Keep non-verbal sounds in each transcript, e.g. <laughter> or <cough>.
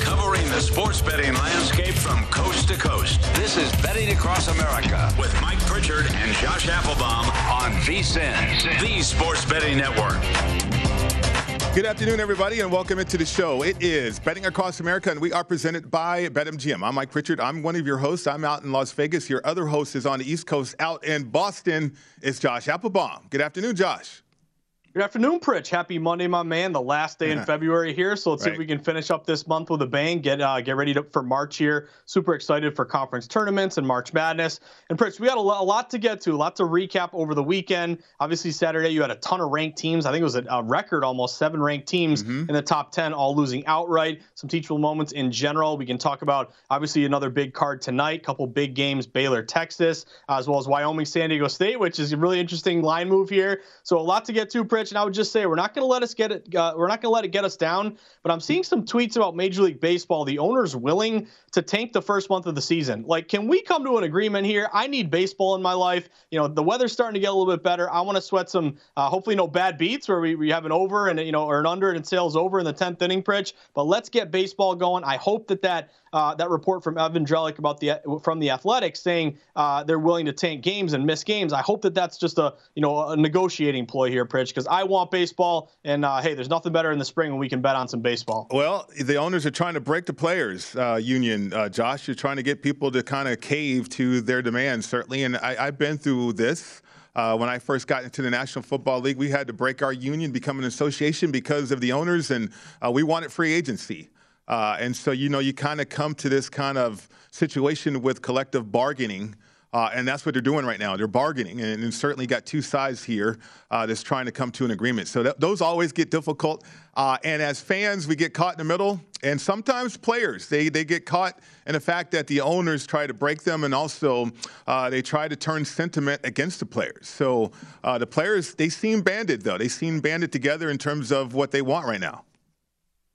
Covering the sports betting landscape from coast to coast. This is Betting Across America with Mike Pritchard and Josh Applebaum on VSIN, the Sports Betting Network. Good afternoon, everybody, and welcome into the show. It is Betting Across America, and we are presented by BetMGM. I'm Mike Pritchard. I'm one of your hosts. I'm out in Las Vegas. Your other host is on the East Coast out in Boston. is Josh Applebaum. Good afternoon, Josh. Good afternoon, Pritch. Happy Monday, my man. The last day in <laughs> February here, so let's right. see if we can finish up this month with a bang. Get uh, get ready to, for March here. Super excited for conference tournaments and March Madness. And Pritch, we got a, a lot to get to, a lot to recap over the weekend. Obviously, Saturday you had a ton of ranked teams. I think it was a, a record, almost seven ranked teams mm-hmm. in the top ten, all losing outright. Some teachable moments in general. We can talk about obviously another big card tonight. A couple big games: Baylor, Texas, as well as Wyoming, San Diego State, which is a really interesting line move here. So a lot to get to, Pritch. And I would just say we're not going to let us get it. Uh, we're not going to let it get us down. But I'm seeing some tweets about Major League Baseball. The owners willing to tank the first month of the season. Like, can we come to an agreement here? I need baseball in my life. You know, the weather's starting to get a little bit better. I want to sweat some. Uh, hopefully, no bad beats where we, we have an over and you know or an under and it sails over in the 10th inning, Pritch. But let's get baseball going. I hope that that uh, that report from Evan Drellich about the from the Athletics saying uh, they're willing to tank games and miss games. I hope that that's just a you know a negotiating ploy here, Pritch, because I want baseball. And uh, hey, there's nothing better in the spring when we can bet on some baseball. Well, the owners are trying to break the players uh, union. Uh, Josh, you're trying to get people to kind of cave to their demands, certainly. And I, have been through this. Uh, when I first got into the National Football League, we had to break our union, become an association because of the owners, and uh, we wanted free agency. Uh, and so, you know, you kind of come to this kind of situation with collective bargaining. Uh, and that's what they're doing right now. They're bargaining, and, and certainly got two sides here uh, that's trying to come to an agreement. So th- those always get difficult. Uh, and as fans, we get caught in the middle, and sometimes players they they get caught in the fact that the owners try to break them, and also uh, they try to turn sentiment against the players. So uh, the players they seem banded though. They seem banded together in terms of what they want right now.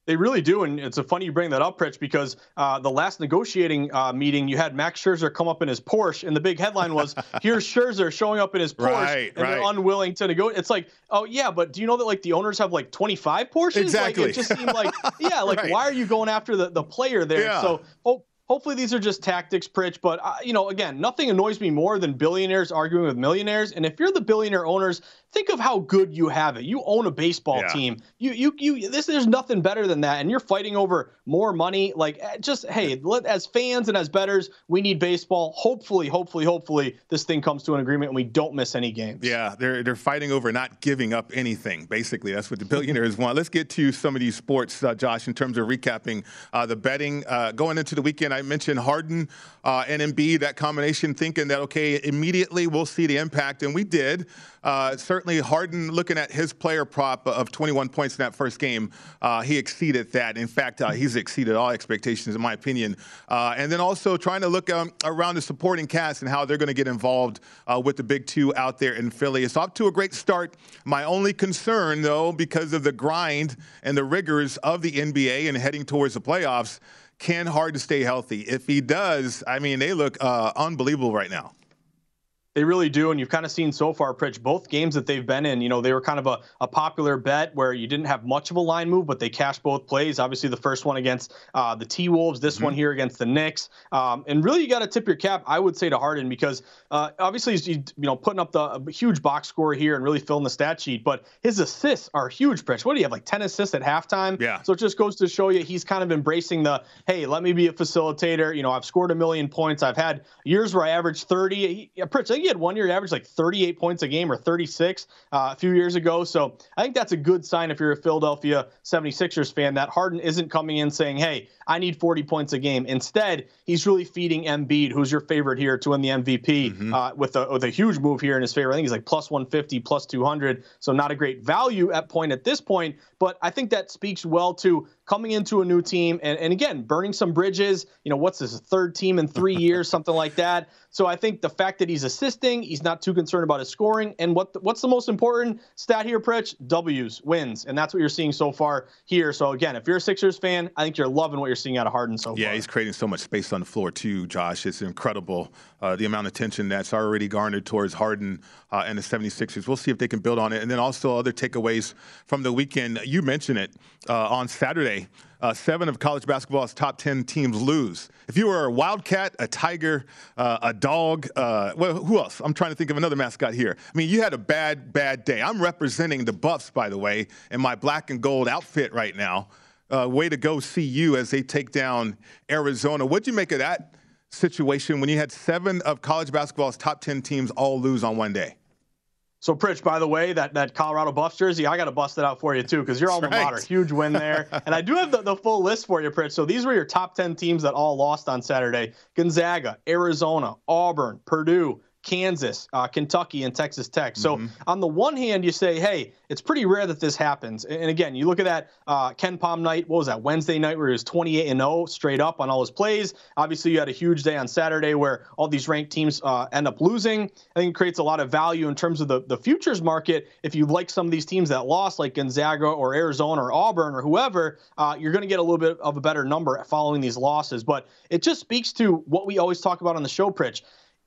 They really do, and it's a funny you bring that up, Pritch, because uh, the last negotiating uh, meeting, you had Max Scherzer come up in his Porsche, and the big headline was, <laughs> "Here's Scherzer showing up in his Porsche, right, and right. they're unwilling to negotiate." It's like, oh yeah, but do you know that like the owners have like 25 Porsches? Exactly. Like, it just seemed like, <laughs> yeah, like right. why are you going after the the player there? Yeah. So, oh, hopefully these are just tactics, Pritch. But uh, you know, again, nothing annoys me more than billionaires arguing with millionaires. And if you're the billionaire owners, think of how good you have it. You own a baseball yeah. team. You you you. This there's nothing better than that. And you're fighting over more money. Like eh, just hey, let, as fans and as betters, we need baseball. Hopefully, hopefully, hopefully, this thing comes to an agreement and we don't miss any games. Yeah, they're they're fighting over not giving up anything. Basically, that's what the billionaires <laughs> want. Let's get to some of these sports, uh, Josh. In terms of recapping uh, the betting uh, going into the weekend, I mentioned Harden uh, and Embiid, that combination, thinking that okay, immediately we'll see the impact, and we did. Uh, certainly, Harden, looking at his player prop of 21 points in that first game, uh, he exceeded that. In fact, uh, he's exceeded all expectations, in my opinion. Uh, and then also trying to look um, around the supporting cast and how they're going to get involved uh, with the big two out there in Philly. It's off to a great start. My only concern, though, because of the grind and the rigors of the NBA and heading towards the playoffs, can Harden stay healthy? If he does, I mean, they look uh, unbelievable right now. They really do. And you've kind of seen so far, Pritch, both games that they've been in, you know, they were kind of a, a popular bet where you didn't have much of a line move, but they cashed both plays. Obviously, the first one against uh, the T Wolves, this mm-hmm. one here against the Knicks. Um, and really, you got to tip your cap, I would say, to Harden because uh, obviously he's, you know, putting up the huge box score here and really filling the stat sheet, but his assists are huge, Pritch. What do you have, like 10 assists at halftime? Yeah. So it just goes to show you he's kind of embracing the, hey, let me be a facilitator. You know, I've scored a million points. I've had years where I averaged 30. He, Pritch, I think he had one year like like 38 points a game or 36 uh, a few years ago. So I think that's a good sign if you're a Philadelphia 76ers fan that Harden isn't coming in saying, hey, I need 40 points a game. Instead, he's really feeding Embiid, who's your favorite here to win the MVP, mm-hmm. uh, with, a, with a huge move here in his favor. I think he's like plus 150, plus 200. So not a great value at point at this point. But I think that speaks well to coming into a new team and, and again, burning some bridges. You know, what's his third team in three <laughs> years, something like that. So I think the fact that he's assisting, he's not too concerned about his scoring. And what the, what's the most important stat here, Pritch? W's, wins. And that's what you're seeing so far here. So again, if you're a Sixers fan, I think you're loving what you're seeing out of Harden so yeah, far. Yeah, he's creating so much space on the floor too, Josh. It's incredible uh, the amount of attention that's already garnered towards Harden uh, and the 76ers. We'll see if they can build on it. And then also other takeaways from the weekend. You mentioned it uh, on Saturday uh, seven of college basketball's top 10 teams lose. If you were a Wildcat, a Tiger, uh, a dog, uh, well, who else? I'm trying to think of another mascot here. I mean, you had a bad, bad day. I'm representing the Buffs, by the way, in my black and gold outfit right now. Uh, way to go, CU, as they take down Arizona. What'd you make of that situation when you had seven of college basketball's top 10 teams all lose on one day? So, Pritch, by the way, that, that Colorado Buffs jersey, I got to bust it out for you, too, because your alma right. mater, huge win there. <laughs> and I do have the, the full list for you, Pritch. So, these were your top 10 teams that all lost on Saturday Gonzaga, Arizona, Auburn, Purdue, Kansas, uh, Kentucky, and Texas Tech. So mm-hmm. on the one hand, you say, hey, it's pretty rare that this happens. And again, you look at that uh, Palm night. What was that Wednesday night where he was 28 and 0 straight up on all his plays? Obviously, you had a huge day on Saturday where all these ranked teams uh, end up losing. I think it creates a lot of value in terms of the the futures market. If you like some of these teams that lost, like Gonzaga or Arizona or Auburn or whoever, uh, you're going to get a little bit of a better number following these losses. But it just speaks to what we always talk about on the show, Pritch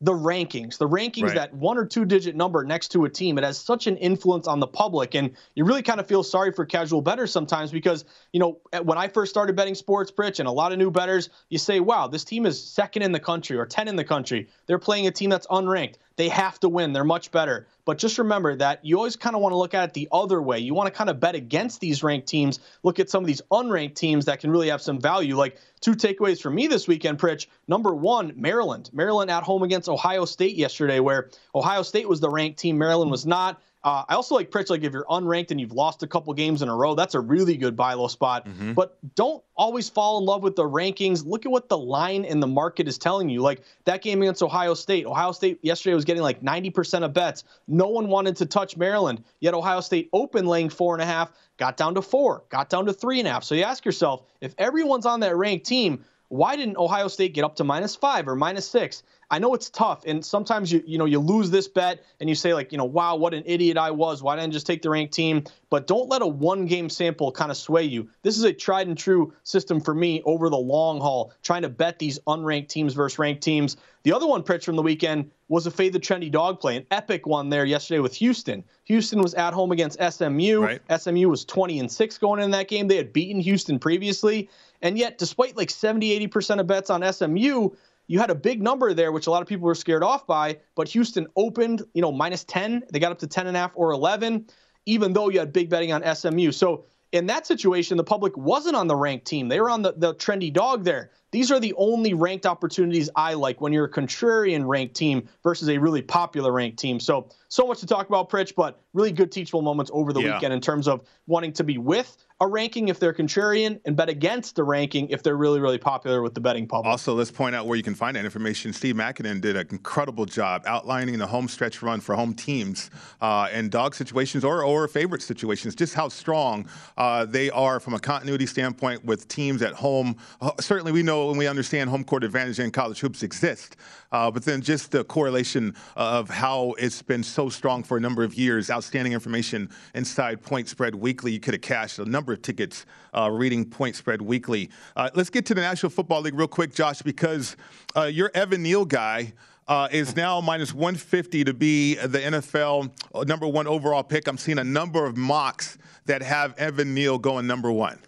the rankings, the rankings, right. that one or two digit number next to a team, it has such an influence on the public. And you really kind of feel sorry for casual bettors sometimes because, you know, when I first started betting sports, Pritch, and a lot of new bettors, you say, wow, this team is second in the country or 10 in the country. They're playing a team that's unranked. They have to win. They're much better. But just remember that you always kind of want to look at it the other way. You want to kind of bet against these ranked teams, look at some of these unranked teams that can really have some value. Like two takeaways for me this weekend, Pritch. Number one, Maryland. Maryland at home against Ohio State yesterday, where Ohio State was the ranked team, Maryland was not. Uh, I also like Pritch, like if you're unranked and you've lost a couple games in a row, that's a really good buy low spot. Mm-hmm. But don't always fall in love with the rankings. Look at what the line in the market is telling you. Like that game against Ohio State. Ohio State yesterday was getting like 90% of bets. No one wanted to touch Maryland. Yet Ohio State open laying four and a half, got down to four, got down to three and a half. So you ask yourself, if everyone's on that ranked team, why didn't Ohio State get up to minus five or minus six? I know it's tough, and sometimes you you know you lose this bet and you say like you know wow what an idiot I was why didn't I just take the ranked team? But don't let a one game sample kind of sway you. This is a tried and true system for me over the long haul, trying to bet these unranked teams versus ranked teams. The other one, Pritch, from the weekend was a fade the trendy dog play, an epic one there yesterday with Houston. Houston was at home against SMU. Right. SMU was 20 and 6 going in that game. They had beaten Houston previously. And yet, despite like 70, 80% of bets on SMU, you had a big number there, which a lot of people were scared off by. But Houston opened, you know, minus 10. They got up to 10 and a half or 11, even though you had big betting on SMU. So in that situation, the public wasn't on the ranked team. They were on the, the trendy dog there. These are the only ranked opportunities I like when you're a contrarian ranked team versus a really popular ranked team. So, so much to talk about, Pritch, but really good teachable moments over the yeah. weekend in terms of wanting to be with a ranking if they're contrarian and bet against the ranking if they're really, really popular with the betting public. Also, let's point out where you can find that information. Steve Makinen did an incredible job outlining the home stretch run for home teams uh, and dog situations or, or favorite situations, just how strong uh, they are from a continuity standpoint with teams at home. Uh, certainly, we know and we understand home court advantage in college hoops exist, uh, but then just the correlation of how it's been so strong for a number of years. Outstanding information inside Point Spread Weekly. You could have cashed a number of tickets uh, reading Point Spread Weekly. Uh, let's get to the National Football League real quick, Josh, because uh, your Evan Neal guy. uh, is now minus 150 to be the NFL number one overall pick. I'm seeing a number of mocks that have Evan Neal going number one.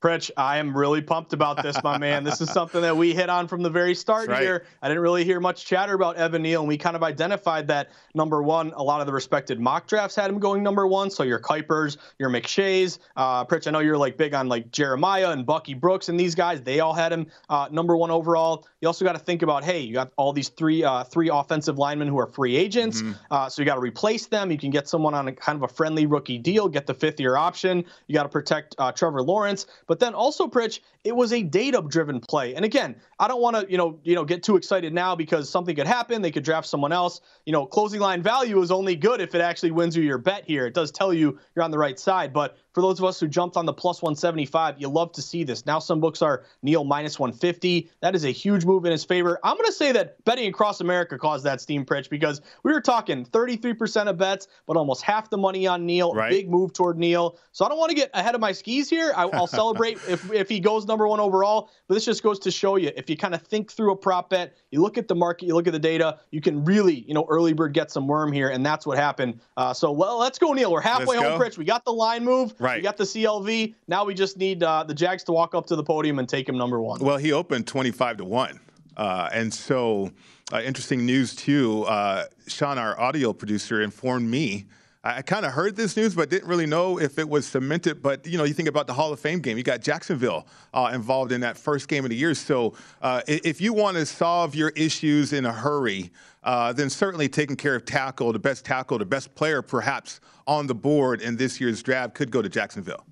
Pritch, I am really pumped about this, my man. This is something that we hit on from the very start right. here. I didn't really hear much chatter about Evan Neal, and we kind of identified that number one. A lot of the respected mock drafts had him going number one. So your Kipers, your McShays, uh, Pritch. I know you're like big on like Jeremiah and Bucky Brooks and these guys. They all had him uh, number one overall. You also got to think about, hey, you got all these three uh, three offensive linemen who are free agents, mm-hmm. Uh, so you got to replace them. You can get someone on a kind of a friendly rookie deal, get the fifth year option. You got to protect uh, Trevor Lawrence. But then also, Pritch, it was a data-driven play. And again, I don't want to, you know, you know, get too excited now because something could happen. They could draft someone else. You know, closing line value is only good if it actually wins you your bet here. It does tell you you're on the right side. But for those of us who jumped on the plus 175, you love to see this. Now some books are Neal minus 150. That is a huge move in his favor. I'm going to say that betting across America caused that steam Pritch because we were talking 33% of bets, but almost half the money on Neal. Right. Big move toward Neal. So I don't want to get ahead of my skis here. I, will <laughs> celebrate if, if he goes number one overall. But this just goes to show you if you kind of think through a prop bet, you look at the market, you look at the data, you can really, you know, early bird get some worm here. And that's what happened. Uh, so, well, let's go, Neal. We're halfway home. Pritch. We got the line move. Right. We got the CLV. Now we just need uh, the Jags to walk up to the podium and take him number one. Well, he opened 25 to 1. Uh, and so, uh, interesting news, too. Uh, Sean, our audio producer, informed me. I kind of heard this news, but didn't really know if it was cemented. But you know, you think about the Hall of Fame game. You got Jacksonville uh, involved in that first game of the year. So, uh, if you want to solve your issues in a hurry, uh, then certainly taking care of tackle, the best tackle, the best player perhaps on the board in this year's draft could go to Jacksonville.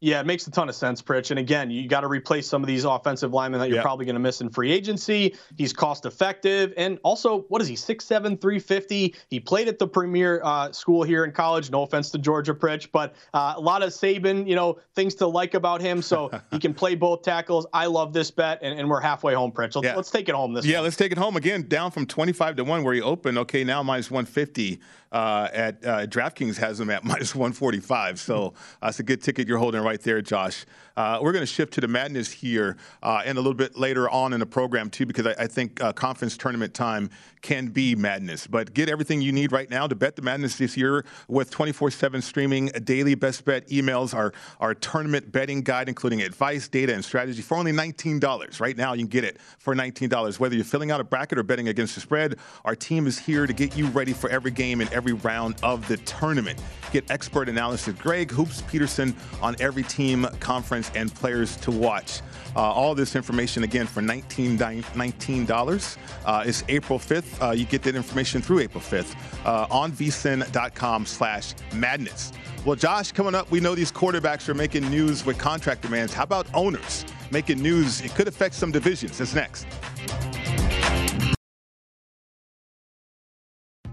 Yeah, it makes a ton of sense, Pritch. And again, you got to replace some of these offensive linemen that you're probably going to miss in free agency. He's cost effective. And also, what is he, 6'7, 350? He played at the premier uh, school here in college. No offense to Georgia, Pritch, but uh, a lot of Saban, you know, things to like about him. So <laughs> he can play both tackles. I love this bet, and, and we're halfway home, Pritch. Let's, yeah. let's take it home this Yeah, one. let's take it home again, down from 25 to 1 where he opened. Okay, now minus 150 uh, at uh, DraftKings has him at <laughs> minus 145. So that's a good ticket you're holding right there, Josh. Uh, we're going to shift to the madness here uh, and a little bit later on in the program, too, because I, I think uh, conference tournament time can be madness. But get everything you need right now to bet the madness this year with 24 7 streaming, daily best bet emails, our, our tournament betting guide, including advice, data, and strategy for only $19. Right now, you can get it for $19. Whether you're filling out a bracket or betting against the spread, our team is here to get you ready for every game and every round of the tournament. Get expert analysis, Greg Hoops Peterson, on every team, conference, and players to watch. Uh, all this information again for $19. $19. Uh, it's April 5th. Uh, you get that information through April 5th uh, on vsin.com slash madness. Well, Josh, coming up, we know these quarterbacks are making news with contract demands. How about owners making news? It could affect some divisions. That's next.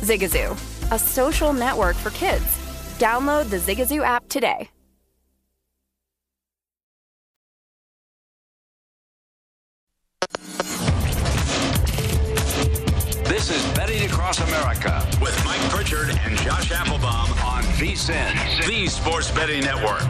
Zigazoo, a social network for kids. Download the Zigazoo app today. This is Betting Across America with Mike Pritchard and Josh Applebaum on VSIN, the Sports Betting Network.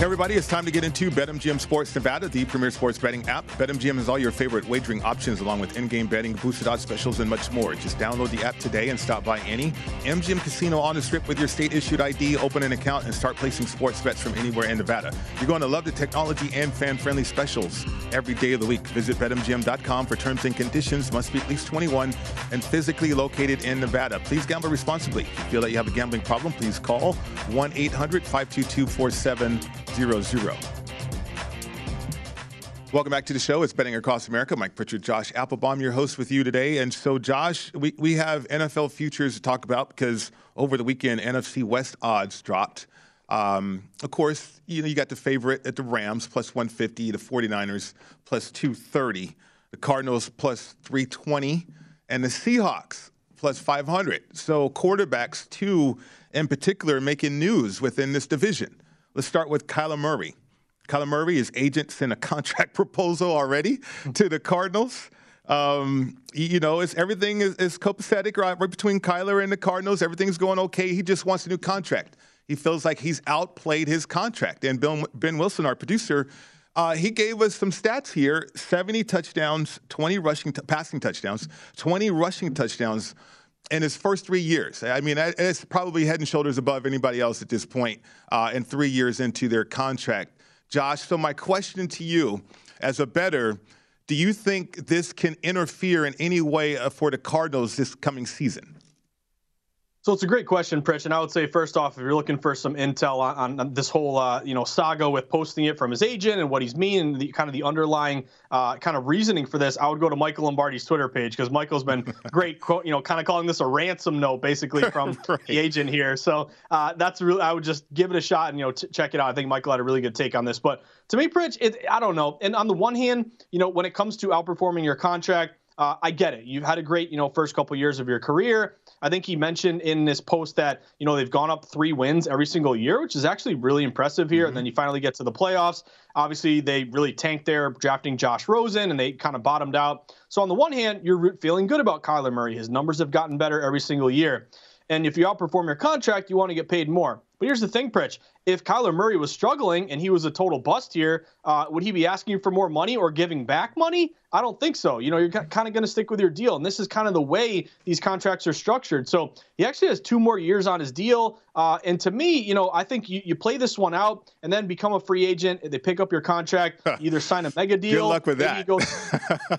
Hey everybody, it's time to get into BetMGM Sports Nevada, the premier sports betting app. BetMGM has all your favorite wagering options, along with in-game betting, boosted odds specials, and much more. Just download the app today and stop by any MGM casino on the strip with your state-issued ID, open an account, and start placing sports bets from anywhere in Nevada. You're going to love the technology and fan-friendly specials every day of the week. Visit BetMGM.com for terms and conditions. Must be at least 21 and physically located in Nevada. Please gamble responsibly. If you feel that you have a gambling problem, please call 1-800-522-47. Welcome back to the show. It's Betting Across America. Mike Pritchard, Josh Applebaum, your host with you today. And so, Josh, we, we have NFL futures to talk about because over the weekend, NFC West odds dropped. Um, of course, you know, you got the favorite at the Rams plus 150, the 49ers plus 230, the Cardinals plus 320, and the Seahawks plus 500. So, quarterbacks, two in particular, making news within this division. Let's start with Kyler Murray. Kyler Murray, his agent sent a contract <laughs> proposal already to the Cardinals. Um, you know, it's everything is, is copacetic right, right between Kyler and the Cardinals. Everything's going okay. He just wants a new contract. He feels like he's outplayed his contract. And Bill, Ben Wilson, our producer, uh, he gave us some stats here: 70 touchdowns, 20 rushing, t- passing touchdowns, 20 rushing touchdowns in his first three years. I mean, it's probably head and shoulders above anybody else at this point, uh, and three years into their contract. Josh, so my question to you, as a better, do you think this can interfere in any way uh, for the Cardinals this coming season? So it's a great question, Pritch. And I would say, first off, if you're looking for some intel on, on this whole, uh, you know, saga with posting it from his agent and what he's mean and the kind of the underlying uh, kind of reasoning for this, I would go to Michael Lombardi's Twitter page because Michael's been <laughs> great, you know, kind of calling this a ransom note basically <laughs> from right. the agent here. So uh, that's really, I would just give it a shot and, you know, t- check it out. I think Michael had a really good take on this. But to me, Pritch, it, I don't know. And on the one hand, you know, when it comes to outperforming your contract, uh, I get it. You've had a great, you know, first couple years of your career. I think he mentioned in this post that you know they've gone up three wins every single year, which is actually really impressive here. Mm-hmm. And then you finally get to the playoffs. Obviously, they really tanked there, drafting Josh Rosen, and they kind of bottomed out. So on the one hand, you're feeling good about Kyler Murray. His numbers have gotten better every single year. And if you outperform your contract, you want to get paid more. But here's the thing, Pritch. If Kyler Murray was struggling and he was a total bust here, uh, would he be asking you for more money or giving back money? I don't think so. You know, you're kind of going to stick with your deal. And this is kind of the way these contracts are structured. So he actually has two more years on his deal. Uh, and to me, you know, I think you, you play this one out and then become a free agent. They pick up your contract, either sign a mega deal. Good luck with that. Go,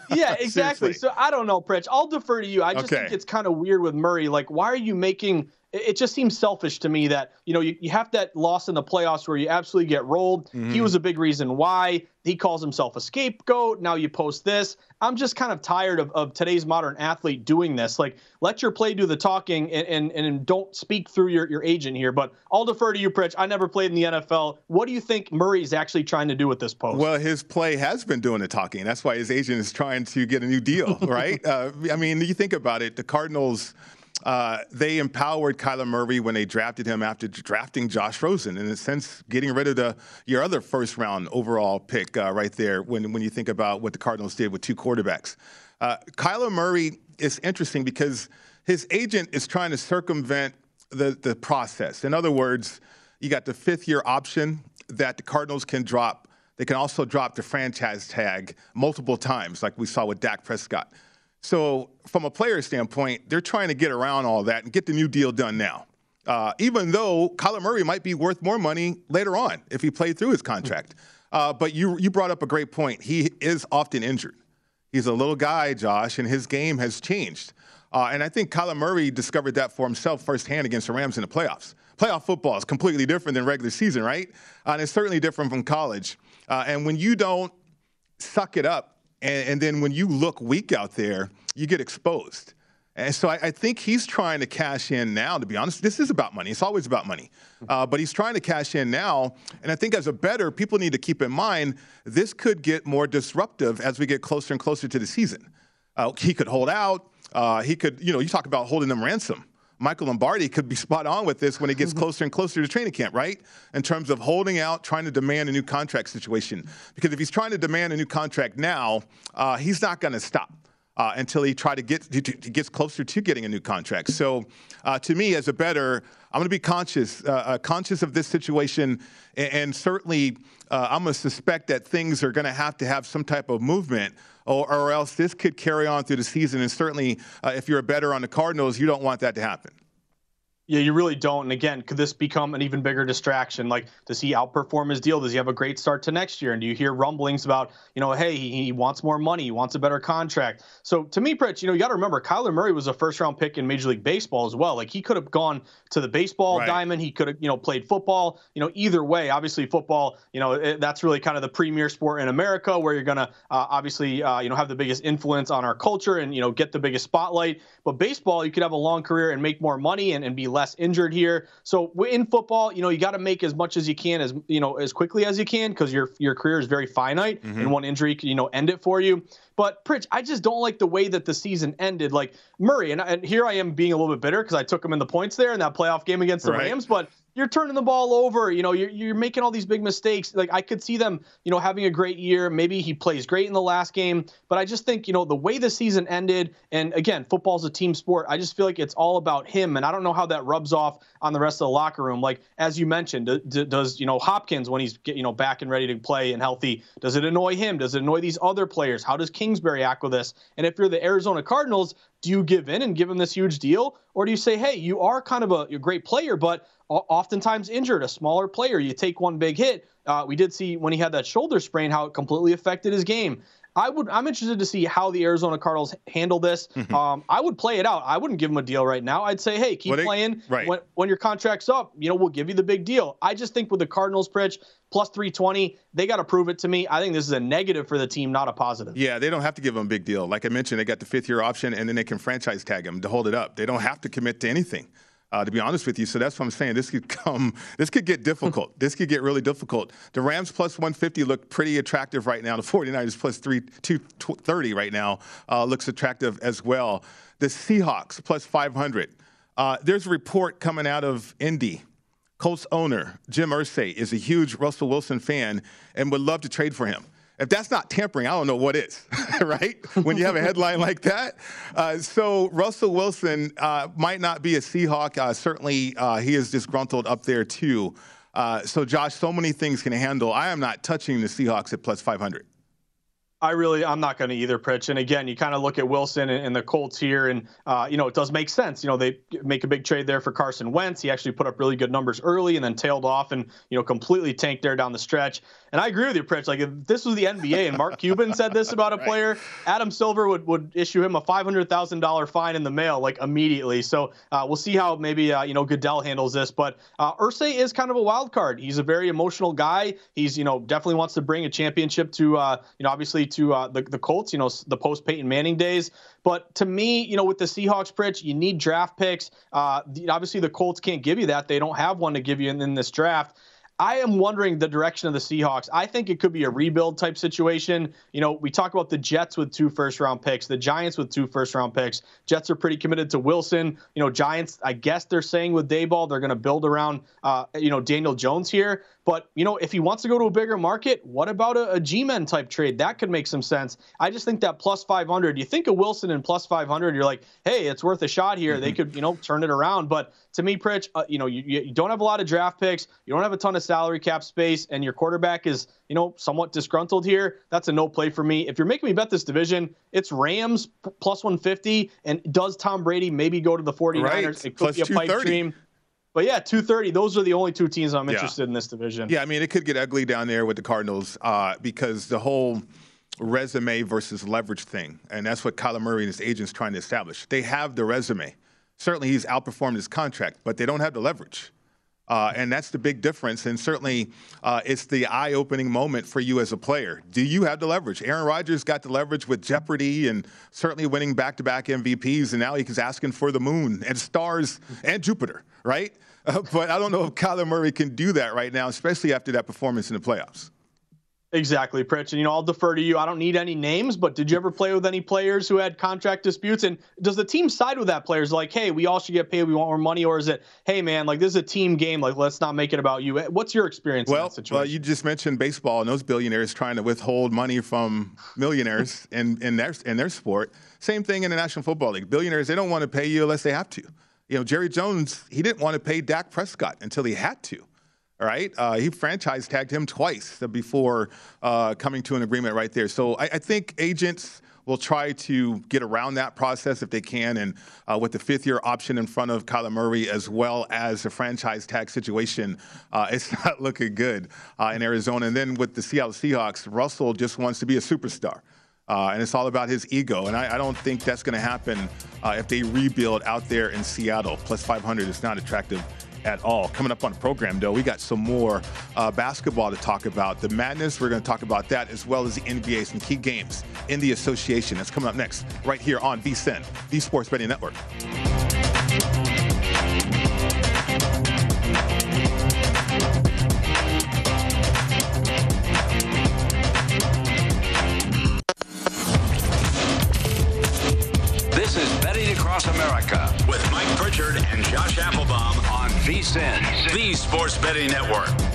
<laughs> yeah, exactly. so I don't know, Pritch. I'll defer to you. I just okay. think it's kind of weird with Murray. Like, why are you making – it just seems selfish to me that you know you, you have that loss in the playoffs where you absolutely get rolled. Mm-hmm. He was a big reason why. He calls himself a scapegoat. Now you post this. I'm just kind of tired of, of today's modern athlete doing this. Like, let your play do the talking and, and, and don't speak through your, your agent here. But I'll defer to you, Pritch. I never played in the NFL. What do you think Murray's actually trying to do with this post? Well, his play has been doing the talking. That's why his agent is trying to get a new deal, <laughs> right? uh, I mean, you think about it, the Cardinals – uh, they empowered Kyler Murray when they drafted him after drafting Josh Rosen. In a sense, getting rid of the your other first round overall pick uh, right there when, when you think about what the Cardinals did with two quarterbacks. Uh, Kyler Murray is interesting because his agent is trying to circumvent the, the process. In other words, you got the fifth year option that the Cardinals can drop. They can also drop the franchise tag multiple times, like we saw with Dak Prescott. So, from a player standpoint, they're trying to get around all that and get the new deal done now. Uh, even though Kyler Murray might be worth more money later on if he played through his contract. Uh, but you you brought up a great point. He is often injured. He's a little guy, Josh, and his game has changed. Uh, and I think Kyler Murray discovered that for himself firsthand against the Rams in the playoffs. Playoff football is completely different than regular season, right? And it's certainly different from college. Uh, and when you don't suck it up and, and then when you look weak out there, you get exposed. And so I, I, think he's trying to cash in now, to be honest. This is about money. It's always about money. Uh, but he's trying to cash in now. And I think as a better, people need to keep in mind this could get more disruptive as we get closer and closer to the season. Uh, he could hold out. Uh, he could, you know, you talk about holding them ransom. Michael Lombardi could be spot on with this when it gets <laughs> closer and closer to training camp, right? In terms of holding out, trying to demand a new contract situation. Because if he's trying to demand a new contract now, uh, he's not going to stop. uh, until he try to get to, to, gets closer to getting a new contract. So, uh, to me, as a better, I'm going to be conscious uh, uh, conscious of this situation, and, and certainly uh, I'm going to suspect that things are going to have to have some type of movement. Or, or, else this could carry on through the season. And certainly, uh, if you're a better on the Cardinals, you don't want that to happen. Yeah, you really don't. And again, could this become an even bigger distraction? Like, does he outperform his deal? Does he have a great start to next year? And do you hear rumblings about, you know, hey, he, wants more money, he wants a better contract? So to me, Pritch, you know, you got to remember, Kyler Murray was a first round pick in Major League Baseball as well. Like, he could have gone to the baseball right. diamond, he could have, you know, played football. You know, either way, obviously, football, you know, it, that's really kind of the premier sport in America where you're going to uh, obviously, uh, you know, have the biggest influence on our culture and, you know, get the biggest spotlight. But baseball, you could have a long career and make more money and, and be less injured here. So in football, you know, you got to make as much as you can, as you know, as quickly as you can, because your your career is very finite, mm-hmm. and one injury can you know end it for you. But Pritch, I just don't like the way that the season ended. Like Murray, and, and here I am being a little bit bitter because I took him in the points there in that playoff game against the right. Rams. But you're turning the ball over. You know, you're, you're making all these big mistakes. Like I could see them, you know, having a great year. Maybe he plays great in the last game, but I just think, you know, the way the season ended, and again, football's a team sport. I just feel like it's all about him, and I don't know how that rubs off on the rest of the locker room. Like as you mentioned, does you know Hopkins when he's you know back and ready to play and healthy? Does it annoy him? Does it annoy these other players? How does Kingsbury act with this? And if you're the Arizona Cardinals, do you give in and give him this huge deal, or do you say, hey, you are kind of a, a great player, but oftentimes injured, a smaller player. You take one big hit. Uh, we did see when he had that shoulder sprain how it completely affected his game. I would. I'm interested to see how the Arizona Cardinals handle this. Mm-hmm. Um, I would play it out. I wouldn't give him a deal right now. I'd say, hey, keep playing. Right. When, when your contract's up, you know, we'll give you the big deal. I just think with the Cardinals, Pritch, plus 320, they got to prove it to me. I think this is a negative for the team, not a positive. Yeah, they don't have to give him a big deal. Like I mentioned, they got the fifth year option, and then they can franchise tag him to hold it up. They don't have to commit to anything uh, to be honest with you. So that's what I'm saying. This could <laughs> come, this could get difficult. <laughs> this could get really difficult. The Rams plus 150 look pretty attractive right now. The 49ers plus 3, 230 right now uh, looks attractive as well. The Seahawks plus 500. Uh, there's a report coming out of Indy. Colts owner Jim Irsay is a huge Russell Wilson fan and would love to trade for him. If that's not tampering, I don't know what is, <laughs> right? When you have a headline like that. Uh, so Russell Wilson uh, might not be a Seahawk. Uh, certainly, uh, he is disgruntled up there too. Uh, so Josh, so many things can handle. I am not touching the Seahawks at plus 500. I really, I'm not going to either, Pritch. And again, you kind of look at Wilson and, and the Colts here, and uh, you know it does make sense. You know they make a big trade there for Carson Wentz. He actually put up really good numbers early, and then tailed off, and you know completely tanked there down the stretch. And I agree with you, Pritch. Like if this was the NBA, and Mark Cuban said this <laughs> about a right. player, Adam Silver would would issue him a five hundred thousand dollar fine in the mail like immediately. So uh, we'll see how maybe uh, you know Goodell handles this. But uh, Irsay is kind of a wild card. He's a very emotional guy. He's you know definitely wants to bring a championship to uh, you know obviously to uh, the, the Colts, you know, the post Peyton Manning days. But to me, you know, with the Seahawks, Pritch, you need draft picks. Uh, obviously, the Colts can't give you that. They don't have one to give you in, in this draft. I am wondering the direction of the Seahawks. I think it could be a rebuild type situation. You know, we talk about the Jets with two first round picks, the Giants with two first round picks. Jets are pretty committed to Wilson. You know, Giants, I guess they're saying with Daboll, they're going to build around, uh, you know, Daniel Jones here. But, you know, if he wants to go to a bigger market, what about a, a G Men type trade? That could make some sense. I just think that plus 500, you think of Wilson and plus 500, you're like, hey, it's worth a shot here. Mm-hmm. They could, you know, turn it around. But to me, Pritch, uh, you know, you, you don't have a lot of draft picks. You don't have a ton of salary cap space, and your quarterback is, you know, somewhat disgruntled here. That's a no play for me. If you're making me bet this division, it's Rams plus 150. And does Tom Brady maybe go to the 49ers? Right. It could plus be a pipe dream. But yeah, 230. Those are the only two teams I'm interested yeah. in this division. Yeah, I mean, it could get ugly down there with the Cardinals uh, because the whole resume versus leverage thing, and that's what Kyler Murray and his agents trying to establish. They have the resume. Certainly, he's outperformed his contract, but they don't have the leverage. Uh, and that's the big difference. And certainly, uh, it's the eye opening moment for you as a player. Do you have the leverage? Aaron Rodgers got the leverage with Jeopardy and certainly winning back to back MVPs. And now he's asking for the moon and stars and Jupiter, right? Uh, <laughs> but I don't know if Kyler Murray can do that right now, especially after that performance in the playoffs. Exactly, Pritch. And, you know, I'll defer to you. I don't need any names, but did you ever play with any players who had contract disputes? And does the team side with that players like, hey, we all should get paid, we want more money? Or is it, hey, man, like this is a team game, like let's not make it about you? What's your experience well, Well, you just mentioned baseball and those billionaires trying to withhold money from millionaires <laughs> in, in, their, in their sport. Same thing in the National Football League. Billionaires, they don't want to pay you unless they have to. You know, Jerry Jones, he didn't want to pay Dak Prescott until he had to. All right, uh, he franchise tagged him twice before uh, coming to an agreement right there. So I, I, think agents will try to get around that process if they can, and uh, with the fifth-year option in front of Kyler Murray as well as the franchise tag situation, uh, <laughs> it's not looking good uh, in Arizona. And then with the Seattle Seahawks, Russell just wants to be a superstar. Uh, and it's all about his ego. And I, I don't think that's going to happen uh, if they rebuild out there in Seattle. Plus 500 is not attractive at all. Coming up on the program, though, we got some more uh, basketball to talk about. The madness, we're going to talk about that as well as the NBA, some key games in the association. That's coming up next, right here on VSIN, the Sports Betting Network. VSIN, the Sports Betting Network.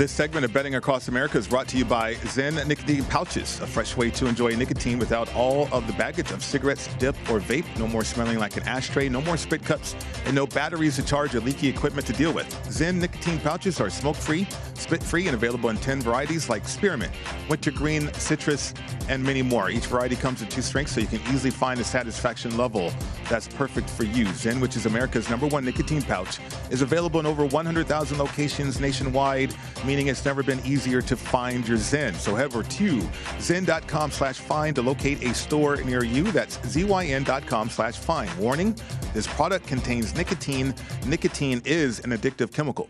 This segment of Betting Across America is brought to you by Zyn Nicotine Pouches, a fresh way to enjoy nicotine without all of the baggage of cigarettes, dip, or vape. No more smelling like an ashtray, no more spit cups, and no batteries to charge or leaky equipment to deal with. Zyn Nicotine Pouches are smoke free, spit free, and available in 10 varieties like spearmint, wintergreen, citrus, and many more. Each variety comes in two strengths, so you can easily find a satisfaction level that's perfect for you. Zyn, which is America's number one nicotine pouch, is available in over 100,000 locations nationwide meaning it's never been easier to find your Zyn. So head over to zyn.com slash find to locate a store near you. That's zyn.com slash find. Warning, this product contains nicotine. Nicotine is an addictive chemical.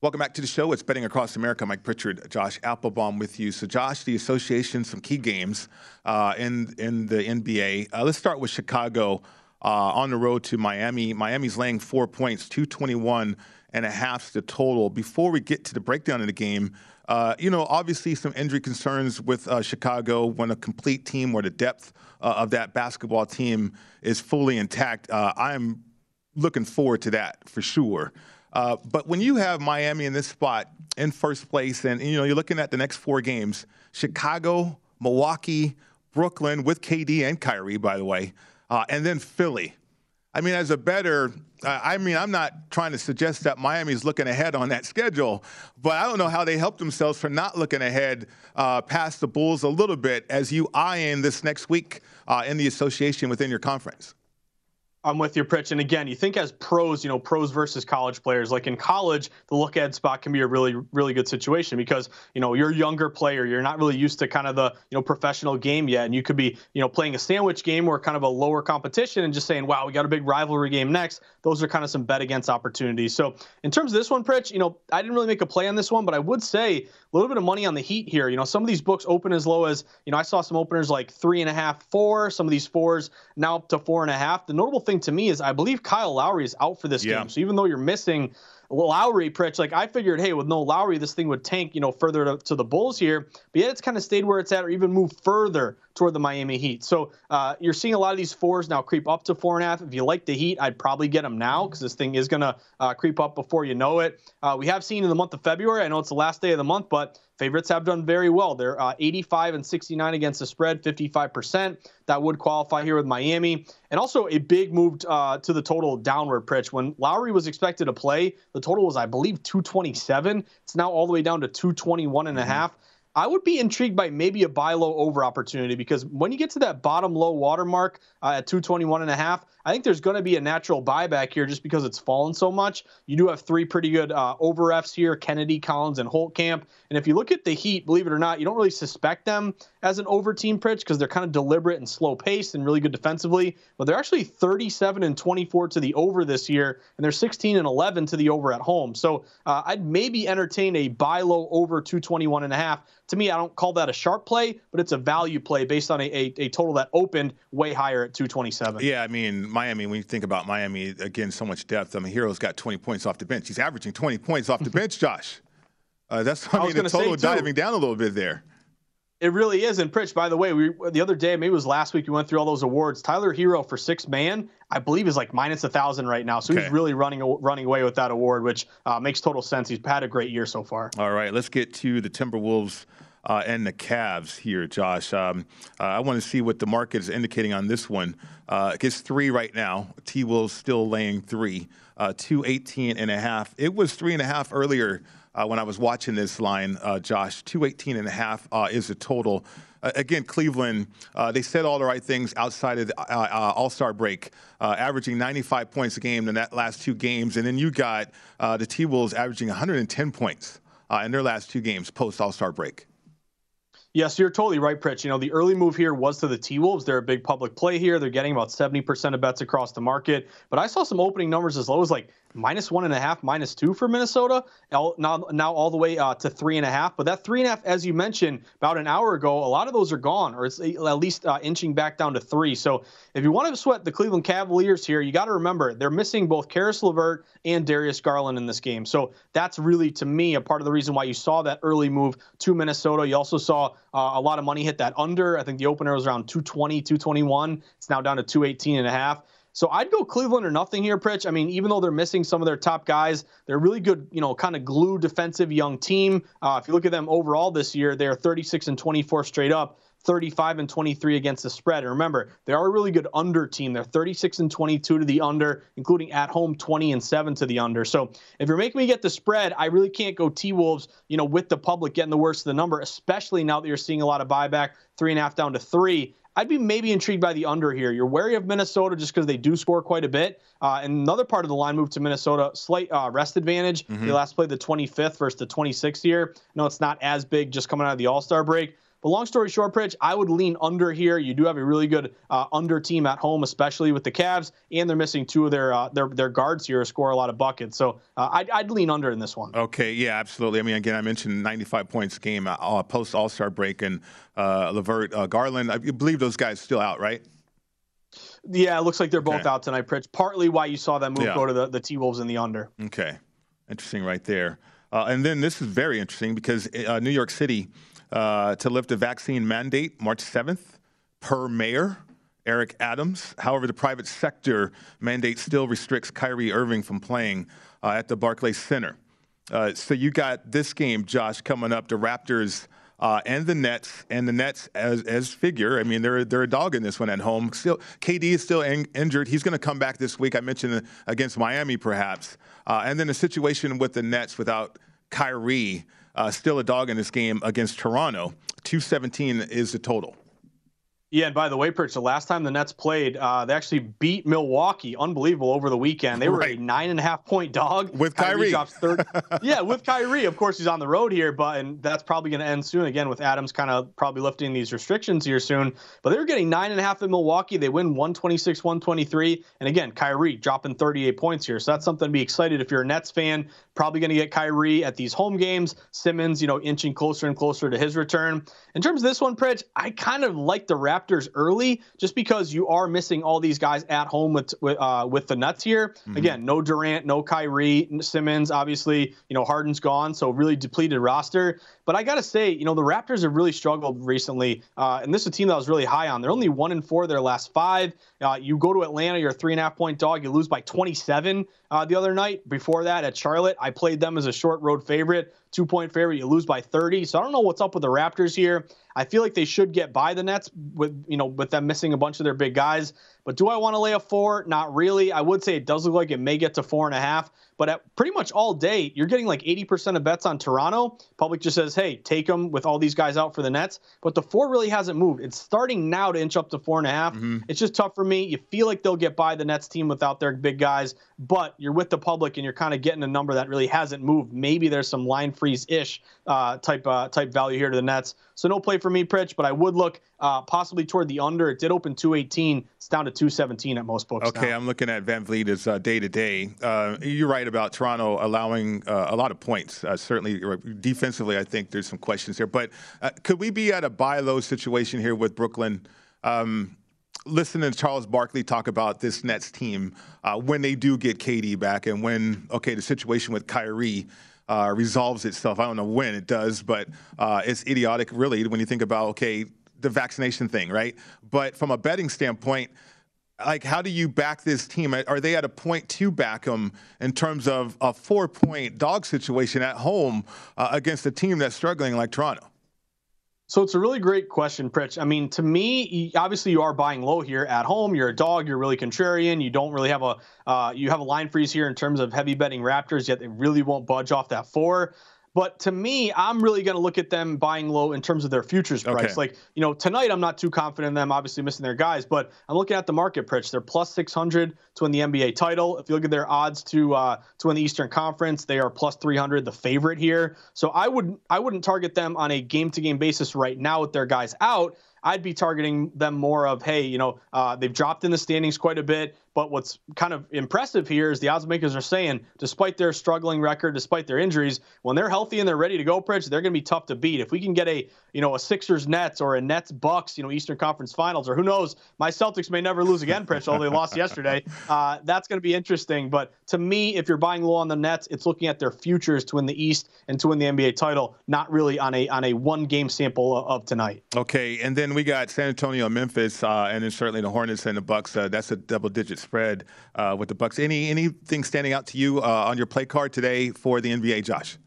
Welcome back to the show. It's Betting Across America. Mike Pritchard, Josh Applebaum with you. So, Josh, the association, some key games uh, in in the NBA. Uh, let's start with Chicago uh, on the road to Miami. Miami's laying four points, 221 and a half the total. Before we get to the breakdown of the game, uh, you know, obviously some injury concerns with uh, Chicago when a complete team or the depth uh, of that basketball team is fully intact. Uh, I'm looking forward to that for sure. Uh, but when you have Miami in this spot in first place, and you know you're looking at the next four games: Chicago, Milwaukee, Brooklyn with KD and Kyrie, by the way, uh, and then Philly. I mean, as a better, I mean, I'm not trying to suggest that Miami's looking ahead on that schedule, but I don't know how they help themselves for not looking ahead uh, past the Bulls a little bit as you eye in this next week uh, in the association within your conference. I'm with you, Pritch. And again, you think as pros, you know, pros versus college players. Like in college, the look ahead spot can be a really, really good situation because, you know, you're a younger player. You're not really used to kind of the, you know, professional game yet. And you could be, you know, playing a sandwich game or kind of a lower competition and just saying, wow, we got a big rivalry game next. Those are kind of some bet against opportunities. So in terms of this one, Pritch, you know, I didn't really make a play on this one, but I would say a little bit of money on the Heat here. You know, some of these books open as low as, you know, I saw some openers like three and a half, four. Some of these fours now up to four and a half. The notable thing to me is I believe Kyle Lowry is out for this yeah. game. So even though you're missing Lowry, Pritch, like I figured, hey, with no Lowry, this thing would tank, you know, further to, to the Bulls here. But yet it's kind of stayed where it's at or even moved further toward the Miami Heat. So uh, you're seeing a lot of these fours now creep up to four and a half. If you like the Heat, I'd probably get them now because this thing is going to uh, creep up before you know it. Uh, we have seen in the month of February, I know it's the last day of the month, but favorites have done very well. They're uh, 85 and 69 against the spread, 55%. That would qualify here with Miami. And also a big move uh, to the total downward, Pritch. When Lowry was expected to play, the total was, I believe, 227. It's now all the way down to 221 and a mm-hmm. I would be intrigued by maybe a buy low over opportunity because when you get to that bottom low watermark uh, at 221 and a half, I think there's going to be a natural buyback here just because it's fallen so much. You do have three pretty good uh, over here Kennedy, Collins, and Holtkamp. And if you look at the Heat, believe it or not, you don't really suspect them as an over team Pritch because they're kind of deliberate and slow paced and really good defensively. But they're actually 37 and 24 to the over this year, and they're 16 and 11 to the over at home. So uh, I'd maybe entertain a buy low over 221 and a half. To me, I don't call that a sharp play, but it's a value play based on a, a, a total that opened way higher at 227. Yeah, I mean, Miami, when you think about Miami, again, so much depth. I mean, Herro's got 20 points off the bench. He's averaging 20 points off the <laughs> bench, Josh. Uh, that's I, I mean, the total diving down a little bit there. It really is. And Pritch, by the way, we the other day, maybe it was last week, we went through all those awards. Tyler Herro for six man, I believe, is like minus a thousand right now. So okay. he's really running running away with that award, which uh, makes total sense. He's had a great year so far. All right, let's get to the Timberwolves. Uh, and the Cavs here, Josh. Um, uh, I want to see what the market is indicating on this one. Uh, it gets three right now. T Wolves still laying three, uh, 218 and a half. It was three and a half earlier uh, when I was watching this line, uh, Josh. 218 and a half uh, is the total. Again, Cleveland, they said all the right things outside of the All Star break, averaging 95 points a game in that last two games. And then you got the T Wolves averaging 110 points in their last two games post All Star break. Yes, you're totally right, Pritch. You know, the early move here was to the T Wolves. They're a big public play here. They're getting about 70% of bets across the market. But I saw some opening numbers as low as like minus one and a half, minus two for Minnesota. Now, now all the way uh, to three and a half. But that three and a half, as you mentioned about an hour ago, a lot of those are gone, or it's at least uh, inching back down to three. So if you want to sweat the Cleveland Cavaliers here, you got to remember they're missing both Caris LeVert and Darius Garland in this game. So that's really, to me, a part of the reason why you saw that early move to Minnesota. You also saw uh, a lot of money hit that under. I think the opener was around 220, 221. It's now down to 218 and a half. So I'd go Cleveland or nothing here, Pritch. I mean, even though they're missing some of their top guys, they're really good, you know, kind of glue defensive young team. Uh, if you look at them overall this year, they're 36 and 24 straight up. 35 and 23 against the spread. And remember, they are a really good under team. They're 36 and 22 to the under, including at home 20 and 7 to the under. So if you're making me get the spread, I really can't go T Wolves, you know, with the public getting the worst of the number, especially now that you're seeing a lot of buyback, three and a half down to three. I'd be maybe intrigued by the under here. You're wary of Minnesota just because they do score quite a bit. Uh, and another part of the line move to Minnesota, slight uh, rest advantage. Mm-hmm. They last played the 25th versus the 26th here. No, it's not as big just coming out of the All Star break. But long story short, Pritch, I would lean under here. You do have a really good uh, under team at home, especially with the Cavs, and they're missing two of their uh, their their guards here, to score a lot of buckets. So uh, I'd, I'd lean under in this one. Okay, yeah, absolutely. I mean, again, I mentioned 95 points game uh, post All Star break, and uh, LeVert, uh, Garland. I believe those guys still out, right? Yeah, it looks like they're both okay. out tonight, Pritch. Partly why you saw that move yeah. go to the, the T Wolves in the under. Okay, interesting right there. and then this is very interesting because New York City uh, to lift a vaccine mandate March 7th per mayor. Eric Adams. However, the private sector mandate still restricts Kyrie Irving from playing uh, at the Barclays Center. Uh, so you got this game, Josh, coming up. The Raptors uh, and the Nets, and the Nets as as figure. I mean, they're they're a dog in this one at home. Still, KD is still in, injured. He's going to come back this week. I mentioned against Miami, perhaps. Uh, and then a situation with the Nets without Kyrie uh, still a dog in this game against Toronto. 217 is the total. Yeah, and by the way, Pritch, the last time the Nets played, uh, they actually beat Milwaukee. Unbelievable over the weekend. They were right. a nine and a half point dog. <laughs> With Kyrie. Kyrie <laughs> yeah, with Kyrie. Of course, he's on the road here, but and that's probably going to end soon. Again, with Adams kind of probably lifting these restrictions here soon. But they were getting nine and a half in Milwaukee. They win 126, 123. And again, Kyrie dropping 38 points here. So that's something to be excited if you're a Nets fan. Probably going to get Kyrie at these home games. Simmons, you know, inching closer and closer to his return. In terms of this one, Pritch, I kind of like the Raptors early just because you are missing all these guys at home with with, uh, with the Nets here. Mm-hmm. Again, no Durant, no Kyrie, Simmons, obviously, you know, Harden's gone, so really depleted roster. But I got to say, you know, the Raptors have really struggled recently, uh, and this is a team that I was really high on. They're only one and four their last five. Uh, you go to Atlanta, you're a three and a half point dog, you lose by 27 uh, the other night. Before that, at Charlotte, I played them as a short road favorite, two point favorite. You lose by 30. So I don't know what's up with the Raptors here. I feel like they should get by the Nets with you know with them missing a bunch of their big guys. But do I want to lay a four? Not really. I would say it does look like it may get to four and a half. But at pretty much all day, you're getting like 80% of bets on Toronto. Public just says, hey, take them with all these guys out for the Nets. But the four really hasn't moved. It's starting now to inch up to four and a half. Mm-hmm. It's just tough for me. You feel like they'll get by the Nets team without their big guys, but you're with the public and you're kind of getting a number that really hasn't moved. Maybe there's some line freeze ish uh, type uh, type value here to the Nets. So no play for me, Pritch, but I would look uh, possibly toward the under. It did open 218. It's down to 217 at most books. Okay, now. I'm looking at VanVleet as day to day. You're right about Toronto allowing uh, a lot of points. Uh, certainly, defensively, I think there's some questions here. But uh, could we be at a buy low situation here with Brooklyn? Um, listen to Charles Barkley talk about this Nets team uh, when they do get KD back and when, okay, the situation with Kyrie uh, resolves itself. I don't know when it does, but uh, it's idiotic, really, when you think about okay, the vaccination thing, right? But from a betting standpoint, like how do you back this team? Are they at a point to back them in terms of a four-point dog situation at home uh, against a team that's struggling like Toronto? So it's a really great question, Pritch. I mean, to me, obviously you are buying low here at home. You're a dog. You're really contrarian. You don't really have a uh, you have a line freeze here in terms of heavy betting Raptors. Yet they really won't budge off that four. But to me, I'm really going to look at them buying low in terms of their futures price. Okay. Like, you know, tonight I'm not too confident in them, obviously missing their guys, but I'm looking at the market Pritch. They're plus 600 to win the NBA title. If you look at their odds to uh, to win the Eastern Conference, they are plus 300, the favorite here. So I would I wouldn't target them on a game to game basis right now with their guys out. I'd be targeting them more of, hey, you know, uh, they've dropped in the standings quite a bit. But what's kind of impressive here is the odds makers are saying, despite their struggling record, despite their injuries, when they're healthy and they're ready to go, Pritch, they're going to be tough to beat. If we can get a, you know, a Sixers Nets or a Nets Bucks, you know, Eastern Conference Finals, or who knows, my Celtics may never lose again, Pritch, although they lost yesterday. <laughs> Uh, that's going to be interesting. But to me, if you're buying low on the Nets, it's looking at their futures to win the East and to win the NBA title, not really on a on a one game sample of tonight. Okay, and then we got San Antonio, Memphis, uh, and then certainly the Hornets and the Bucks. Uh, that's a double digit spread uh, with the Bucks. Any anything standing out to you uh, on your play card today for the NBA, Josh?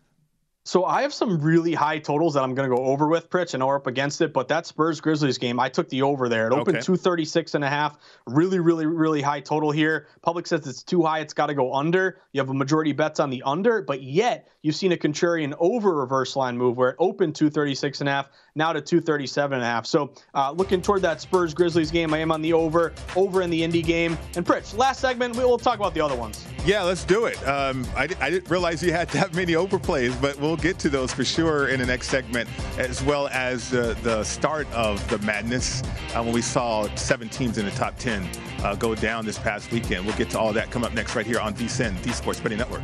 So I have some really high totals that I'm going to go over with Pritch and or up against it, but that Spurs Grizzlies game, I took the over there. It opened okay. 236 and a half. Really, really, really high total here. Public says it's too high. It's got to go under. You have a majority bets on the under, but yet you've seen a contrarian over reverse line move where it opened 236 and a half, now to 237 and a half. So uh, looking toward that Spurs Grizzlies game, I am on the over, over in the Indy game. And Pritch, last segment, we'll talk about the other ones. Yeah, let's do it. Um, I, I didn't realize you had that many overplays, but we'll get to those for sure in the next segment, as well as uh, the start of the madness uh, when we saw seven teams in the top 10 uh, go down this past weekend. We'll get to all that come up next right here on VSIN, the Sports Betting Network.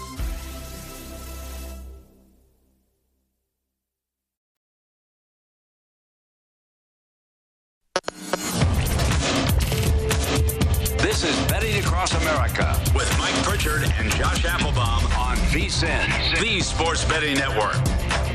Betting Network.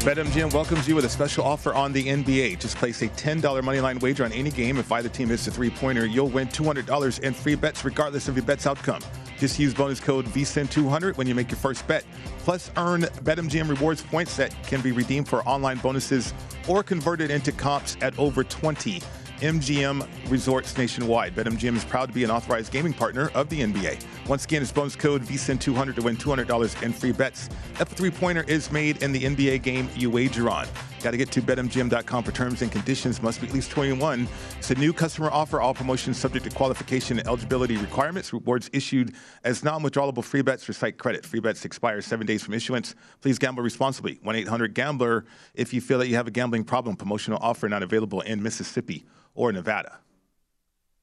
BetMGM welcomes you with a special offer on the NBA. Just place a $10 moneyline wager on any game. If either team hits a three pointer, you'll win $200 in free bets regardless of your bet's outcome. Just use bonus code VSIN200 when you make your first bet. Plus, earn BetMGM rewards points that can be redeemed for online bonuses or converted into comps at over 20 MGM Resorts nationwide. BetMGM is proud to be an authorized gaming partner of the NBA. Once again, it's bonus code VSIN200 to win $200 in free bets. If a three-pointer is made in the NBA game you wager on. Got to get to betmgm.com for terms and conditions. Must be at least 21. It's a new customer offer. All promotions subject to qualification and eligibility requirements. Rewards issued as non-withdrawable free bets for site credit. Free bets expire seven days from issuance. Please gamble responsibly. 1-800-GAMBLER if you feel that you have a gambling problem. Promotional offer not available in Mississippi or Nevada.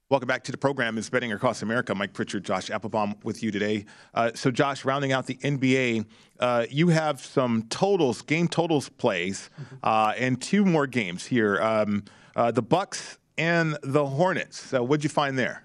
Welcome back to the program. Is Betting Across America. Mike Pritchard, Josh Appelbaum with you today. Uh, so, Josh, rounding out the NBA, uh, you have some totals, game totals plays, mm-hmm. uh, and two more games here. Um, uh, the Bucks and the Hornets. So, what'd you find there?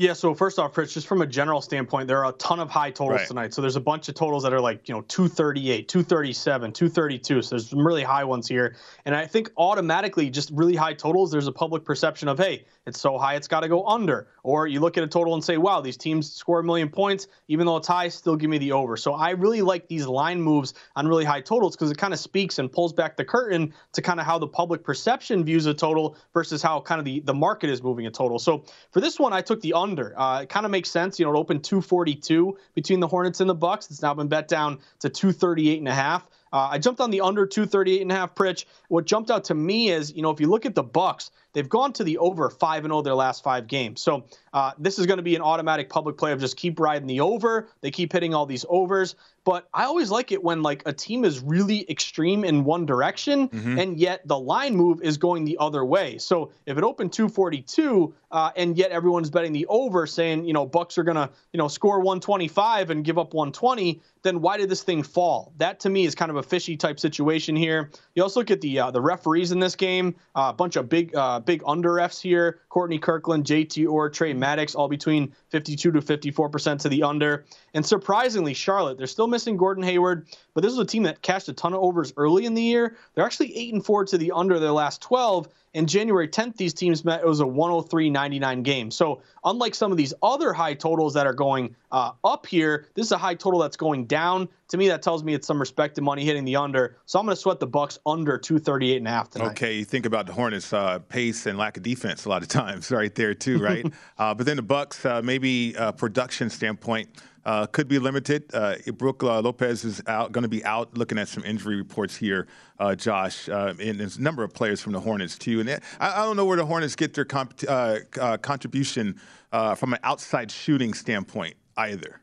Yeah, so first off, Rich, just from a general standpoint, there are a ton of high totals right. tonight. So there's a bunch of totals that are like, you know, 238, 237, 232. So there's some really high ones here. And I think automatically, just really high totals, there's a public perception of, hey, it's so high, it's got to go under. Or you look at a total and say, wow, these teams score a million points, even though it's high, still give me the over. So I really like these line moves on really high totals because it kind of speaks and pulls back the curtain to kind of how the public perception views a total versus how kind of the, the market is moving a total. So for this one, I took the under. Uh, it kind of makes sense. You know, it opened 242 between the Hornets and the Bucks. It's now been bet down to 238 and a half. Uh, I jumped on the under 238 and a half Pritch. What jumped out to me is, you know, if you look at the Bucks, they've gone to the over 5 and 0 their last 5 games. So, uh, this is going to be an automatic public play of just keep riding the over. They keep hitting all these overs. But I always like it when like a team is really extreme in one direction mm-hmm. and yet the line move is going the other way. So if it opened 242 uh, and yet everyone's betting the over, saying you know Bucks are gonna you know score 125 and give up 120, then why did this thing fall? That to me is kind of a fishy type situation here. You also look at the uh, the referees in this game, uh, a bunch of big uh, big under refs here. Courtney Kirkland, JT Orr, Tre Maddox, all between 52 to 54 percent to the under. And surprisingly, Charlotte, they're still missing Gordon Hayward, but this is a team that cashed a ton of overs early in the year. They're actually eight and four to the under their last 12. And January 10th, these teams met. It was a 103-99 game. So unlike some of these other high totals that are going uh, up here, this is a high total that's going down. To me, that tells me it's some respected money hitting the under. So I'm going to sweat the Bucks under 238 and a half tonight. Okay, you think about the Hornets' uh, pace and lack of defense a lot of times, <laughs> right there too, right? <laughs> uh, but then the Bucks, uh, maybe uh, production standpoint uh, could be limited. Uh, Brook uh, Lopez is out, going to be out. Looking at some injury reports here, uh, Josh, uh, and there's a number of players from the Hornets too. And I, I don't know where the Hornets get their comp- uh, contribution from an outside shooting standpoint either.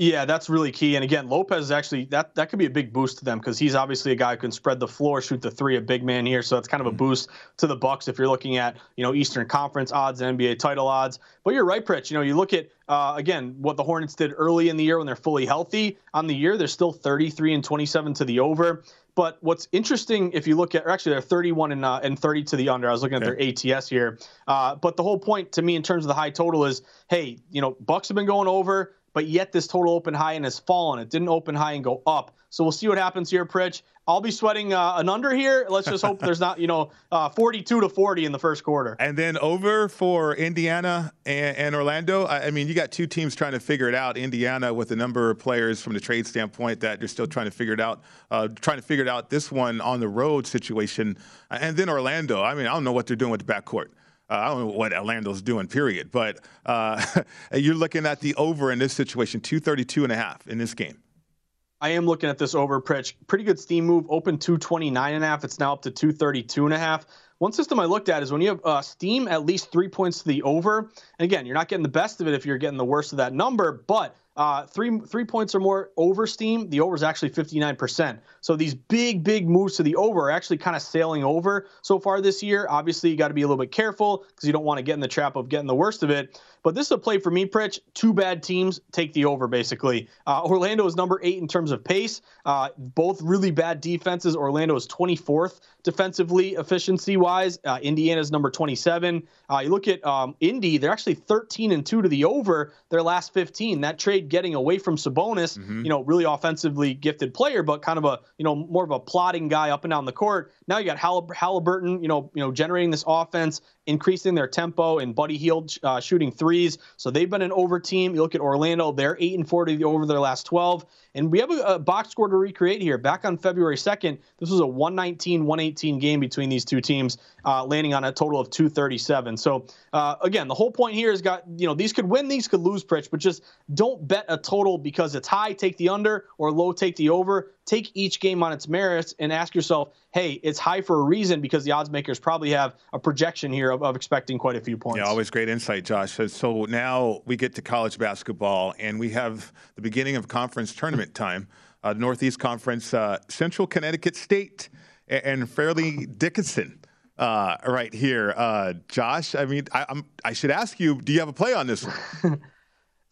Yeah, that's really key. And again, Lopez is actually that that could be a big boost to them because he's obviously a guy who can spread the floor, shoot the three, a big man here. So that's kind of a mm-hmm. boost to the Bucks if you're looking at you know Eastern Conference odds and NBA title odds. But you're right, Pritch. You know, you look at uh, again what the Hornets did early in the year when they're fully healthy. On the year, they're still 33 and 27 to the over. But what's interesting, if you look at, actually, they're 31 and, uh, and 30 to the under. I was looking at okay. their ATS here. Uh, but the whole point to me in terms of the high total is, hey, you know, Bucks have been going over but yet this total open high and has fallen. It didn't open high and go up. So we'll see what happens here, Pritch. I'll be sweating uh, an under here. Let's just hope there's not, you know, <laughs> uh, 42 to 40 in the first quarter. And then over for Indiana and, and Orlando. I, I, mean, you got two teams trying to figure it out. Indiana with a number of players from the trade standpoint that they're still trying to figure it out. Uh, trying to figure it out this one on the road situation. And then Orlando. I mean, I don't know what they're doing with the backcourt. Uh, I don't know what Orlando's doing, period. But uh, <laughs> you're looking at the over in this situation, 232 and a half in this game. I am looking at this over Pritch. Pretty good steam move. Open 229 and a half. It's now up to 232 and a half. One system I looked at is when you have uh, steam at least three points to the over. And again, you're not getting the best of it if you're getting the worst of that number, but uh, three three points or more over steam. The over is actually 59%. So these big big moves to the over are actually kind of sailing over so far this year. Obviously, you got to be a little bit careful because you don't want to get in the trap of getting the worst of it. But this is a play for me, Pritch. Two bad teams take the over, basically. Uh, Orlando is number eight in terms of pace. Uh, both really bad defenses. Orlando is 24th defensively, efficiency wise. Uh, Indiana is number 27. Uh, you look at um, Indy, they're actually 13 and 2 to the over their last 15. That trade getting away from Sabonis, mm-hmm. you know, really offensively gifted player, but kind of a, you know, more of a plotting guy up and down the court. Now you got Halliburton, you know, you know, generating this offense increasing their tempo and Buddy Hield uh, shooting threes. So they've been an over team. You look at Orlando; they're eight and four to over their last twelve. And we have a, a, box score to recreate here. Back on February 2nd, this was a 119 118 game between these two teams, uh, landing on a total of 237. So, uh, again, the whole point here is got, you know, these could win, these could lose, Pritch, but just don't bet a total because it's high, take the under, or low, take the over take each game on its merits and ask yourself, hey, it's high for a reason because the odds makers probably have a projection here of, of expecting quite a few points. Yeah, always great insight, Josh. So, now we get to college basketball and we have the beginning of conference tournament time. Uh, Northeast Conference, uh, Central Connecticut State and Fairleigh Dickinson. uh, right here. Uh, Josh, I mean, I, I'm, I should ask you, do you have a play on this one? <laughs>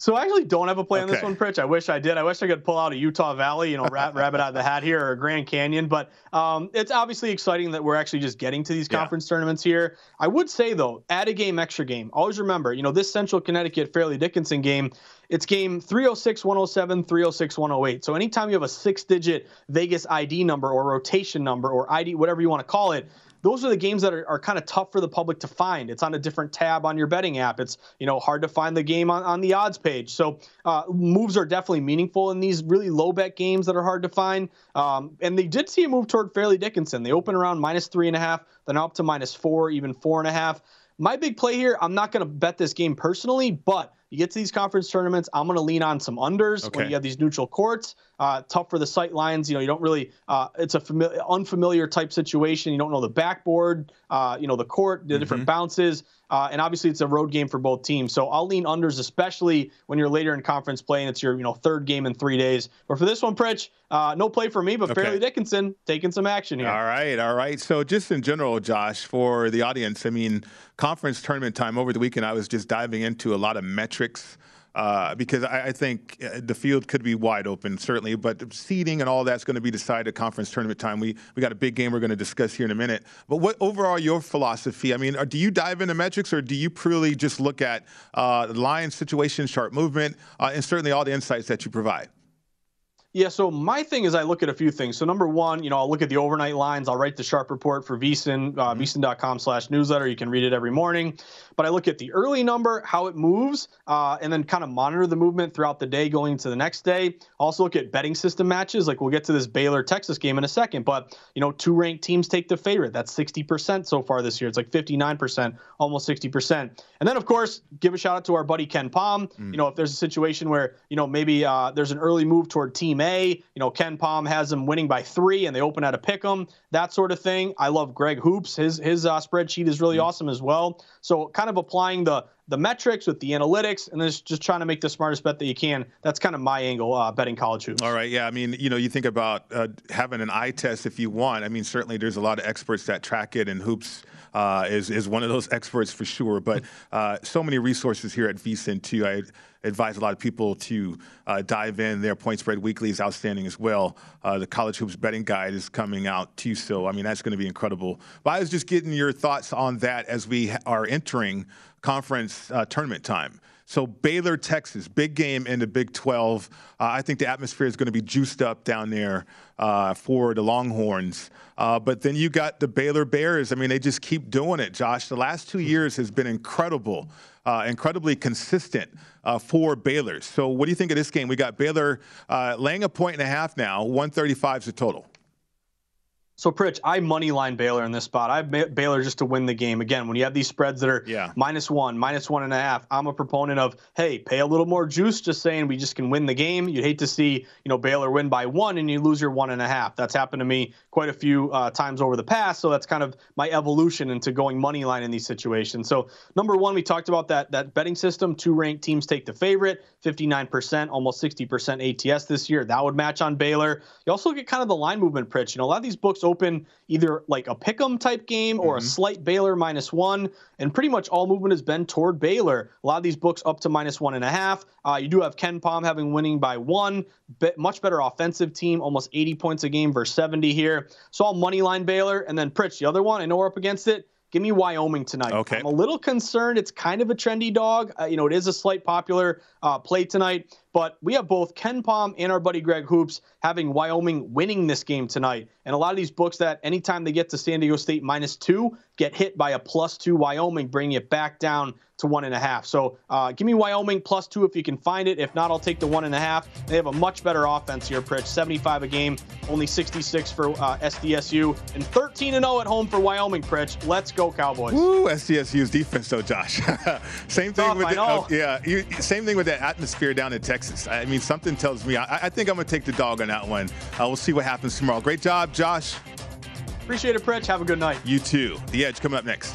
So I actually don't have a play okay. on this one, Pritch. I wish I did. I wish I could pull out a Utah Valley, you know, rat, <laughs> rabbit out of the hat here or a Grand Canyon. But um, it's obviously exciting that we're actually just getting to these conference yeah. tournaments here. I would say though, add a game, extra game. Always remember, you know, this Central Connecticut Fairleigh Dickinson game. It's game 306 107, 306 108. So anytime you have a six digit Vegas ID number or rotation number or ID, whatever you want to call it, those are the games that are, are kind of tough for the public to find. It's on a different tab on your betting app. It's you know hard to find the game on, on the odds page. So uh, moves are definitely meaningful in these really low bet games that are hard to find. Um, and they did see a move toward Fairleigh Dickinson. They open around minus three and a half, then up to minus four, even four and a half. My big play here, I'm not going to bet this game personally, but you get to these conference tournaments, I'm going to lean on some unders okay. when you have these neutral courts. Uh, tough for the sight lines. You know, you don't really. Uh, it's a familiar, unfamiliar type situation. You don't know the backboard. Uh, you know the court, the mm-hmm. different bounces. Uh, and obviously, it's a road game for both teams. So I'll lean unders, especially when you're later in conference play and it's your you know third game in three days. But for this one, Pritch, uh, no play for me, but okay. Fairleigh Dickinson taking some action here. All right, all right. So just in general, Josh, for the audience, I mean, conference tournament time over the weekend, I was just diving into a lot of metrics uh, because I, I, think uh, the field could be wide open, certainly, but seeding and all that's going to be decided at conference tournament time. We we got a big game we're going to discuss here in a minute. But what overall your philosophy? I mean, do you dive into metrics or do you purely just look at uh, line situation, sharp movement, uh, and certainly all the insights that you provide? Yeah, so my thing is I look at a few things. So number one, you know, I'll look at the overnight lines. I'll write the sharp report for VSiN, uh, mm-hmm. VSiN.com slash newsletter. You can read it every morning. But I look at the early number, how it moves, uh, and then kind of monitor the movement throughout the day going into the next day. Also look at betting system matches. Like we'll get to this Baylor Texas game in a second. But, you know, two ranked teams take the favorite. That's 60% so far this year. It's like 59%, almost 60%. And then, of course, give a shout out to our buddy KenPom. Mm. You know, if there's a situation where, you know, maybe uh, there's an early move toward Team A, you know, KenPom has them winning by three and they open at a pick 'em, that sort of thing. I love Greg Hoops. His his uh, spreadsheet is really mm. awesome as well. So kind of applying the the metrics with the analytics and then just trying to make the smartest bet that you can. That's kind of my angle uh, betting college hoops. All right, yeah. I mean, you know, you think about uh, having an eye test if you want. I mean, certainly there's a lot of experts that track it, and hoops uh, is is one of those <laughs> experts for sure. But uh, so many resources here at VSiN too. I advise a lot of people to uh, dive in. Their Point Spread Weekly is outstanding as well. Uh, the College Hoops Betting Guide is coming out too. So I mean, that's going to be incredible. But I was just getting your thoughts on that as we are entering conference uh, tournament time. So Baylor, Texas, big game in the Big 12. Uh, I think the atmosphere is going to be juiced up down there uh, for the Longhorns. Uh, but then you got the Baylor Bears. I mean, they just keep doing it, Josh. The last two years has been incredible, uh, incredibly consistent uh, for Baylor. So what do you think of this game? We got Baylor uh, laying a point and a half now. 135 is the total. So, Pritch, I money line Baylor in this spot. I have Baylor just to win the game. Again, when you have these spreads that are yeah. minus one, minus one and a half, I'm a proponent of, hey, pay a little more juice, just saying we just can win the game. You'd hate to see, you know, Baylor win by one and you lose your one and a half. That's happened to me quite a few uh, times over the past. So that's kind of my evolution into going money line in these situations. So, number one, we talked about that that betting system. Two ranked teams take the favorite, 59%, almost 60% ATS this year. That would match on Baylor. You also get kind of the line movement, Pritch. You know, a lot of these books open either like a pick 'em type game or mm-hmm. a slight Baylor minus one, and pretty much all movement has been toward Baylor. A lot of these books up to minus one and a half. Uh, you do have KenPom having winning by one, much better offensive team, almost 80 points a game versus 70 here. So all money line Baylor, and then Pritch, the other one. I know we're up against it. Give me Wyoming tonight. Okay. I'm a little concerned. It's kind of a trendy dog. Uh, you know, it is a slight popular uh, play tonight. But we have both KenPom and our buddy Greg Hoops having Wyoming winning this game tonight. And a lot of these books that anytime they get to San Diego State minus two get hit by a plus two Wyoming, bringing it back down to one and a half. So uh, give me Wyoming plus two if you can find it. If not, I'll take the one and a half. They have a much better offense here, Pritch. 75 a game, only 66 for uh, SDSU, and 13 and 0 at home for Wyoming, Pritch. Let's go, Cowboys. Woo, SDSU's defense, though, Josh. <laughs> same thing Tough, with the, uh, yeah, you, same thing with that atmosphere down in Texas. I mean, something tells me I, I think I'm going to take the dog on that one. Uh, we'll see what happens tomorrow. Great job, Josh. Appreciate it, Pritch. Have a good night. You too. The Edge coming up next.